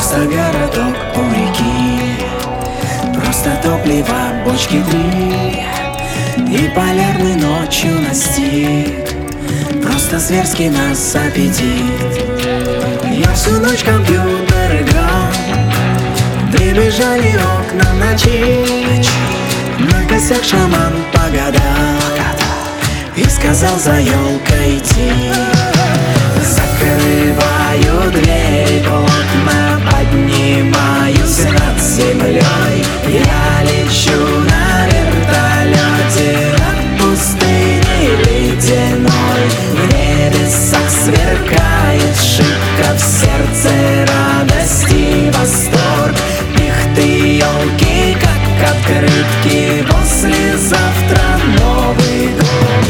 Просто городок у реки. Просто топливо бочки три. И полярный ночью настиг. Просто зверский нас аппетит Я всю ночь компьютер играл. Прибежали окна ночи На косяк шаман погадал. И сказал за елкой идти открытки Послезавтра Новый год.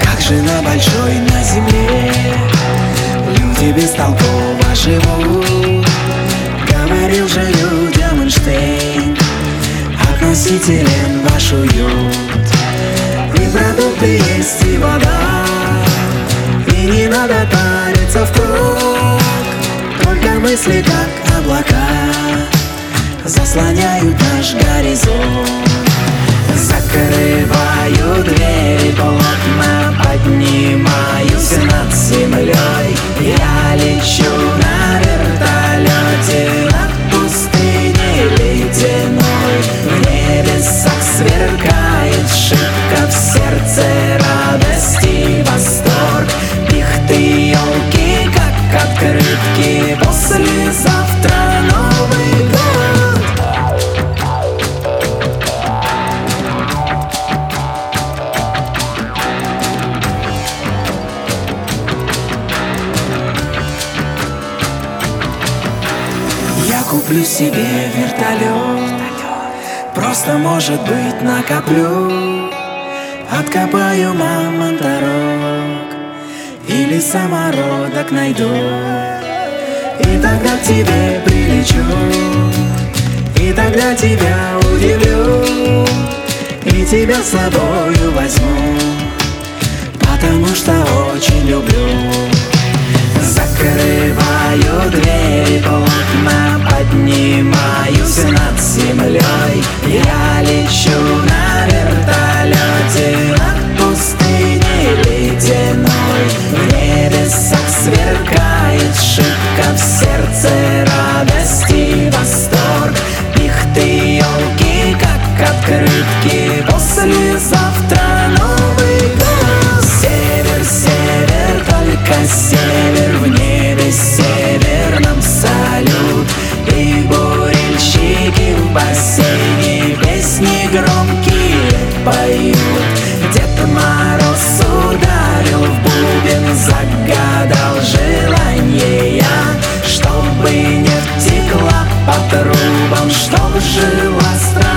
Как же на большой на земле Люди бестолково живут. Говорил же людям Эйнштейн Относителен ваш уют. И продукты есть, и вода И не надо париться в круг. Только мысли, как облака Заслоняют наш горизонт Закрываю дверь, плотно поднимаюсь над землей куплю себе вертолет Просто, может быть, накоплю. Откопаю мамонторог Или самородок найду. И тогда к тебе прилечу. И тогда тебя удивлю. И тебя с собою возьму. Потому что очень люблю Открываю двери плотно, поднимаюсь над землей. Я лечу на вертолете над пустыней ледяной. В небесах сверкает шибко в сердце радость и восторг. Пихты елки, как открытки после завтрака кружила страна.